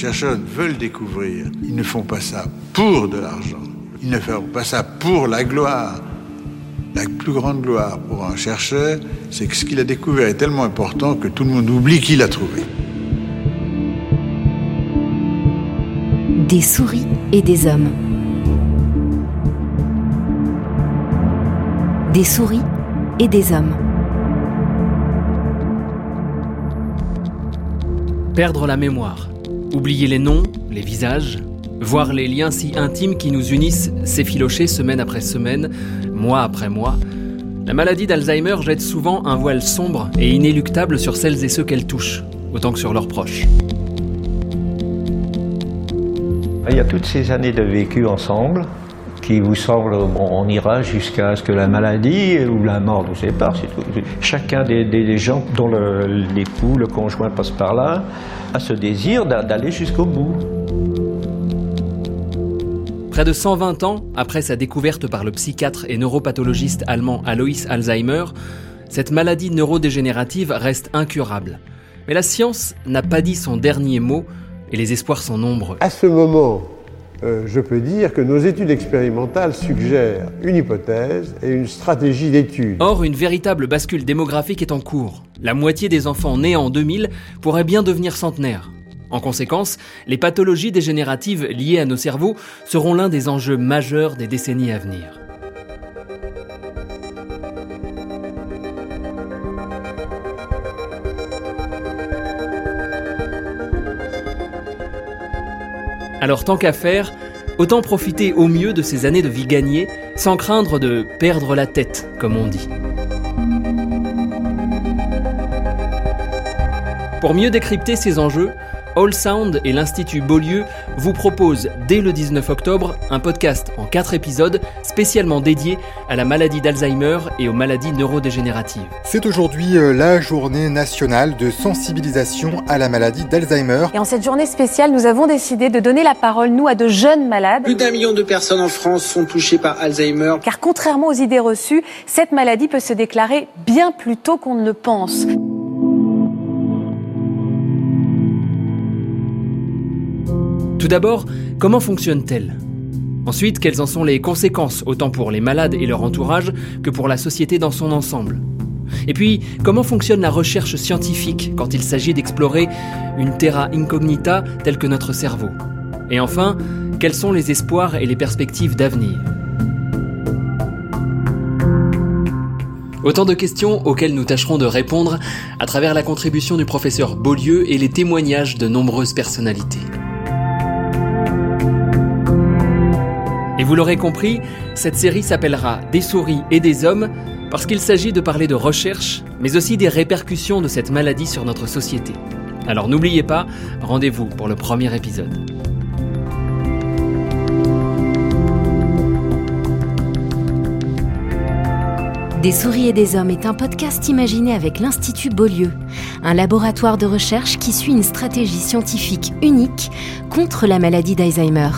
chercheurs veulent découvrir, ils ne font pas ça pour de l'argent. Ils ne font pas ça pour la gloire. La plus grande gloire pour un chercheur, c'est que ce qu'il a découvert est tellement important que tout le monde oublie qu'il a trouvé. Des souris et des hommes. Des souris et des hommes. Perdre la mémoire, oublier les noms, les visages, voir les liens si intimes qui nous unissent s'effilocher semaine après semaine, mois après mois. La maladie d'Alzheimer jette souvent un voile sombre et inéluctable sur celles et ceux qu'elle touche, autant que sur leurs proches. Il y a toutes ces années de vécu ensemble qui vous semblent, bon, on ira jusqu'à ce que la maladie ou la mort nous sépare. Chacun des, gens dont l'époux, le, le conjoint passe par là, a ce désir d'aller jusqu'au bout. Près de 120 ans après sa découverte par le psychiatre et neuropathologiste allemand Alois Alzheimer, cette maladie neurodégénérative reste incurable. Mais la science n'a pas dit son dernier mot et les espoirs sont nombreux. À ce moment, euh, je peux dire que nos études expérimentales suggèrent une hypothèse et une stratégie d'étude. Or, une véritable bascule démographique est en cours. La moitié des enfants nés en 2000 pourraient bien devenir centenaires. En conséquence, les pathologies dégénératives liées à nos cerveaux seront l'un des enjeux majeurs des décennies à venir. Alors tant qu'à faire, autant profiter au mieux de ces années de vie gagnée sans craindre de perdre la tête, comme on dit. Pour mieux décrypter ces enjeux, All Sound et l'Institut Beaulieu vous proposent dès le 19 octobre un podcast en 4 épisodes spécialement dédié à la maladie d'Alzheimer et aux maladies neurodégénératives. C'est aujourd'hui euh, la journée nationale de sensibilisation à la maladie d'Alzheimer. Et en cette journée spéciale, nous avons décidé de donner la parole, nous, à de jeunes malades. Plus d'un million de personnes en France sont touchées par Alzheimer. Car contrairement aux idées reçues, cette maladie peut se déclarer bien plus tôt qu'on ne le pense. Tout d'abord, comment fonctionne-t-elle Ensuite, quelles en sont les conséquences, autant pour les malades et leur entourage que pour la société dans son ensemble? Et puis, comment fonctionne la recherche scientifique quand il s'agit d'explorer une terra incognita telle que notre cerveau? Et enfin, quels sont les espoirs et les perspectives d'avenir? Autant de questions auxquelles nous tâcherons de répondre à travers la contribution du professeur Beaulieu et les témoignages de nombreuses personnalités. Et vous l'aurez compris, cette série s'appellera Des souris et des hommes parce qu'il s'agit de parler de recherche, mais aussi des répercussions de cette maladie sur notre société. Alors n'oubliez pas, rendez-vous pour le premier épisode. Des souris et des hommes est un podcast imaginé avec l'Institut Beaulieu, un laboratoire de recherche qui suit une stratégie scientifique unique contre la maladie d'Alzheimer.